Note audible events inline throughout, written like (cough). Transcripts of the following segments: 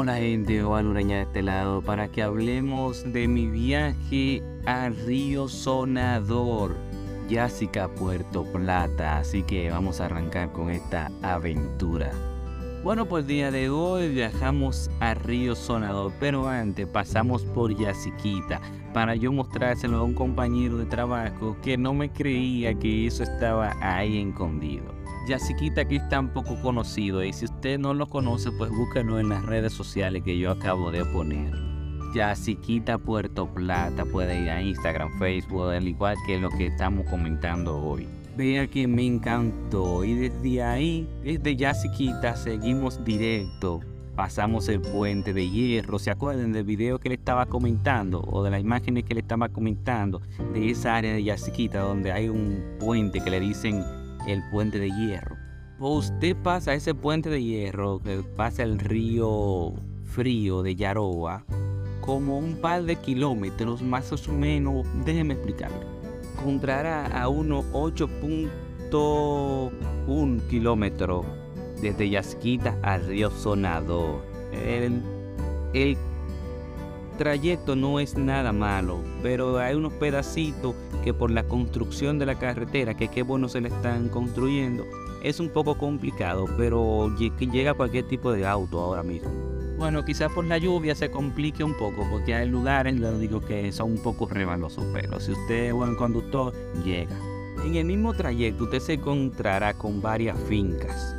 Hola gente, Ureña de este lado para que hablemos de mi viaje a Río Sonador, Yásica, Puerto Plata. Así que vamos a arrancar con esta aventura. Bueno, pues día de hoy viajamos a Río Sonador, pero antes pasamos por Yasiquita para yo mostrárselo a un compañero de trabajo que no me creía que eso estaba ahí escondido. Yasiquita aquí está un poco conocido y si usted no lo conoce pues búsquelo en las redes sociales que yo acabo de poner. Yasiquita Puerto Plata puede ir a Instagram, Facebook, al igual que lo que estamos comentando hoy. Vea que me encantó y desde ahí, desde Yasiquita seguimos directo. Pasamos el puente de hierro, ¿se acuerdan del video que le estaba comentando o de las imágenes que le estaba comentando de esa área de Yasiquita donde hay un puente que le dicen el puente de hierro. Usted pasa ese puente de hierro que pasa el río frío de Yaroa como un par de kilómetros más o menos, déjeme explicarlo. Encontrará a unos 8.1 kilómetros desde Yasquita al río Sonador. El, el trayecto no es nada malo, pero hay unos pedacitos que por la construcción de la carretera, que qué bueno se le están construyendo, es un poco complicado, pero llega cualquier tipo de auto ahora mismo. Bueno, quizás por la lluvia se complique un poco, porque hay lugares, le digo que son un poco rebalosos, pero si usted es buen conductor, llega. En el mismo trayecto usted se encontrará con varias fincas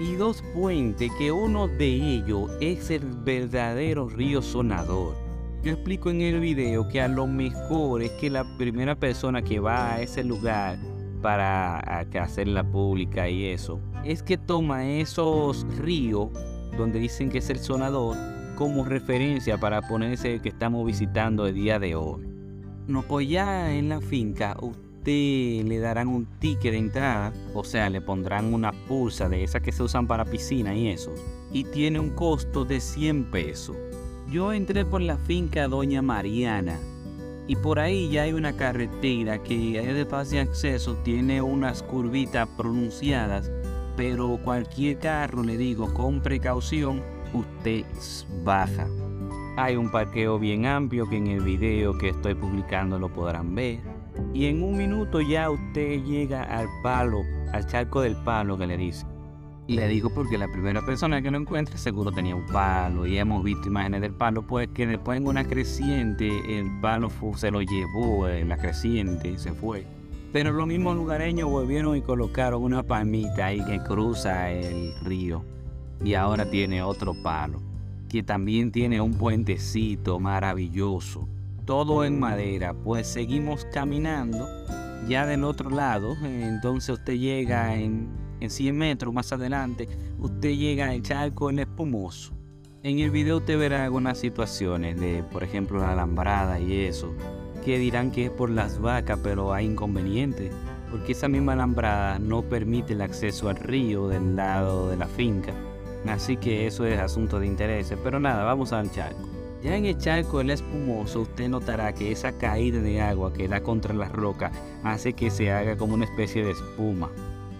y dos puentes que uno de ellos es el verdadero río Sonador yo explico en el video que a lo mejor es que la primera persona que va a ese lugar para hacer la pública y eso, es que toma esos ríos donde dicen que es el sonador como referencia para ponerse que estamos visitando el día de hoy. No, pues ya en la finca usted le darán un ticket de entrada, o sea, le pondrán una pulsa de esas que se usan para piscina y eso, y tiene un costo de 100 pesos. Yo entré por la finca Doña Mariana y por ahí ya hay una carretera que es de fácil acceso, tiene unas curvitas pronunciadas, pero cualquier carro, le digo, con precaución, usted baja. Hay un parqueo bien amplio que en el video que estoy publicando lo podrán ver. Y en un minuto ya usted llega al palo, al charco del palo que le dice. Le digo porque la primera persona que lo encuentre seguro tenía un palo y hemos visto imágenes del palo, pues que después en una creciente el palo se lo llevó en la creciente y se fue. Pero los mismos lugareños volvieron y colocaron una palmita ahí que cruza el río y ahora tiene otro palo que también tiene un puentecito maravilloso, todo en madera. Pues seguimos caminando ya del otro lado, entonces usted llega en en 100 metros más adelante, usted llega al charco en espumoso. En el video usted verá algunas situaciones de, por ejemplo, la alambrada y eso, que dirán que es por las vacas, pero hay inconvenientes, porque esa misma alambrada no permite el acceso al río del lado de la finca. Así que eso es asunto de interés. Pero nada, vamos al charco. Ya en el charco el espumoso usted notará que esa caída de agua que da contra las rocas hace que se haga como una especie de espuma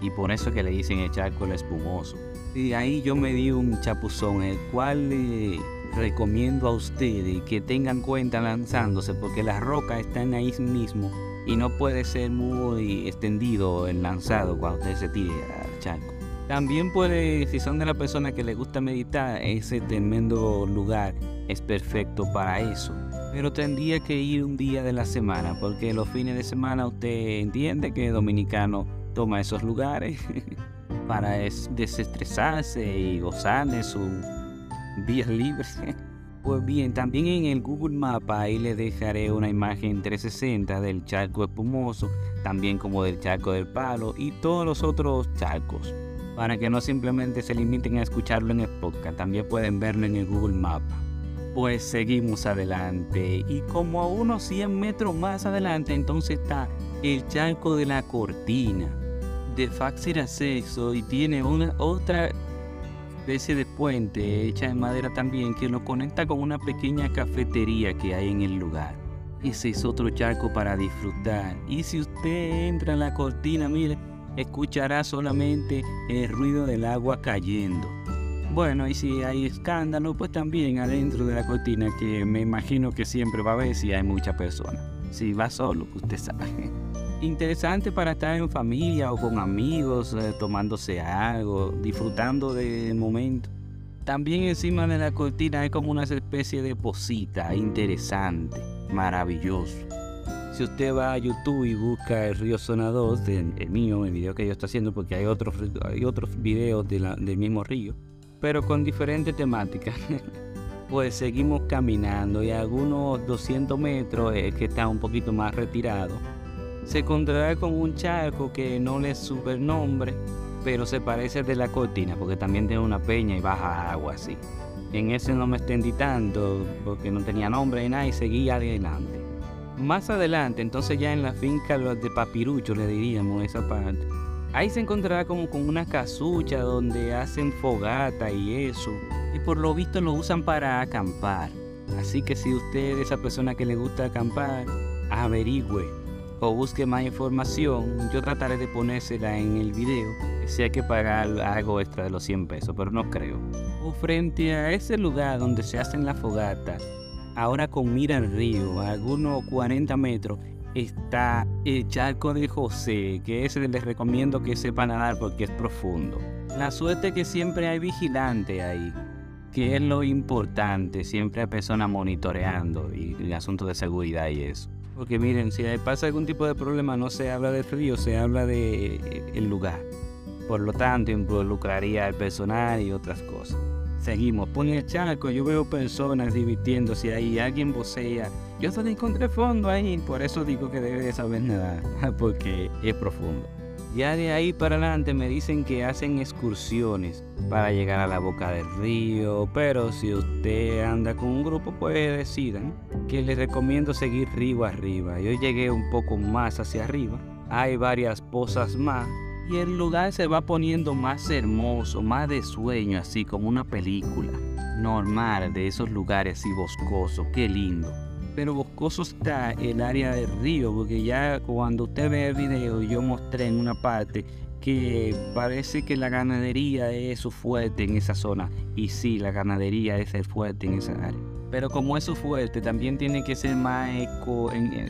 y por eso es que le dicen el charco el espumoso. Y ahí yo me di un chapuzón, el cual le recomiendo a ustedes que tengan cuenta lanzándose, porque las rocas están ahí mismo y no puede ser muy extendido el lanzado cuando usted se tire al charco. También puede, si son de la persona que le gusta meditar, ese tremendo lugar es perfecto para eso. Pero tendría que ir un día de la semana, porque los fines de semana usted entiende que dominicano toma esos lugares (laughs) para desestresarse y gozar de sus días libres. (laughs) Pues bien, también en el Google Mapa ahí les dejaré una imagen 360 del charco espumoso, también como del charco del palo y todos los otros charcos, para que no simplemente se limiten a escucharlo en el podcast, también pueden verlo en el Google Mapa. Pues seguimos adelante y como a unos 100 metros más adelante entonces está el charco de la cortina de fácil acceso y tiene una otra especie de puente hecha de madera también que lo conecta con una pequeña cafetería que hay en el lugar. Ese es otro charco para disfrutar. Y si usted entra en la cortina, mire, escuchará solamente el ruido del agua cayendo. Bueno, y si hay escándalo, pues también adentro de la cortina, que me imagino que siempre va a haber si hay muchas personas. Si va solo, usted sabe. Interesante para estar en familia o con amigos, eh, tomándose algo, disfrutando del momento. También encima de la cortina hay como una especie de posita interesante, maravilloso. Si usted va a YouTube y busca el río Zona 2, el, mío, el video que yo estoy haciendo, porque hay otros, hay otros videos del mismo río, pero con diferentes temáticas. (laughs) pues seguimos caminando y a algunos 200 metros, eh, que está un poquito más retirado, se encontrará con un charco que no le super nombre, pero se parece de la cortina porque también tiene una peña y baja agua así. En ese no me extendí tanto porque no tenía nombre y nada y seguí adelante. Más adelante, entonces ya en la finca de Papirucho le diríamos esa parte. Ahí se encontrará como con una casucha donde hacen fogata y eso. Y por lo visto lo usan para acampar. Así que si usted es esa persona que le gusta acampar, averigüe o busque más información. Yo trataré de ponérsela en el video. Si hay que pagar algo extra de los 100 pesos, pero no creo. O frente a ese lugar donde se hacen la fogata, ahora con mira al río, a algunos 40 metros, está el charco de José, que ese les recomiendo que sepan nadar porque es profundo. La suerte que siempre hay vigilante ahí, que es lo importante, siempre hay personas monitoreando y el asunto de seguridad y eso. Porque miren, si pasa algún tipo de problema no se habla del río, se habla de el lugar. Por lo tanto, involucraría al personal y otras cosas. Seguimos, pone el charco, yo veo personas divirtiéndose ahí, alguien vocea. Yo solo encontré fondo ahí, por eso digo que debe de saber nada, (laughs) porque es profundo. Ya de ahí para adelante me dicen que hacen excursiones para llegar a la boca del río, pero si usted anda con un grupo, pues decidan que les recomiendo seguir río arriba. Yo llegué un poco más hacia arriba, hay varias pozas más y el lugar se va poniendo más hermoso, más de sueño, así como una película normal de esos lugares así boscosos, qué lindo. Pero boscoso está el área del río, porque ya cuando usted ve el video yo mostré en una parte que parece que la ganadería es su fuerte en esa zona. Y sí, la ganadería es el fuerte en esa área. Pero como es su fuerte, también tiene que ser más en,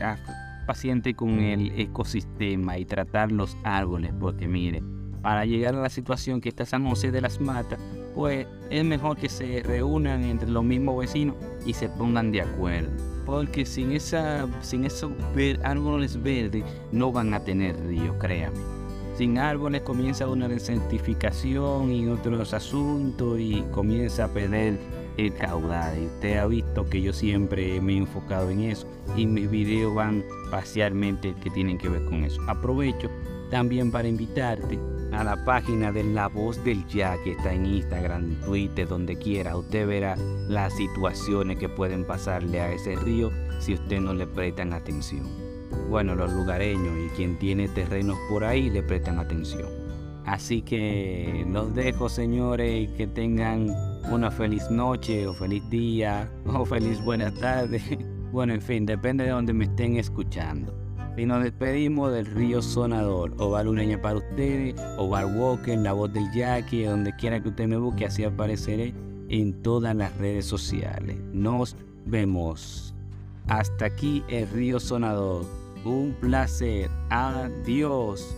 paciente con el ecosistema y tratar los árboles, porque mire, para llegar a la situación que está San José de las Matas, pues es mejor que se reúnan entre los mismos vecinos y se pongan de acuerdo. Porque sin, esa, sin esos árboles verdes no van a tener río, créame. Sin árboles comienza una desertificación y otros asuntos y comienza a perder el caudal. Usted ha visto que yo siempre me he enfocado en eso y mis videos van parcialmente que tienen que ver con eso. Aprovecho también para invitarte a la página de La Voz del Ya que está en Instagram, Twitter, donde quiera. Usted verá las situaciones que pueden pasarle a ese río si usted no le prestan atención. Bueno, los lugareños y quien tiene terrenos por ahí le prestan atención. Así que los dejo, señores, y que tengan una feliz noche o feliz día (laughs) o feliz buena tarde. (laughs) Bueno, en fin, depende de donde me estén escuchando. Y nos despedimos del río Sonador, o Luneña para ustedes, o Walker, la voz del Jackie, donde quiera que usted me busque, así apareceré en todas las redes sociales. Nos vemos. Hasta aquí el río Sonador. Un placer. Adiós.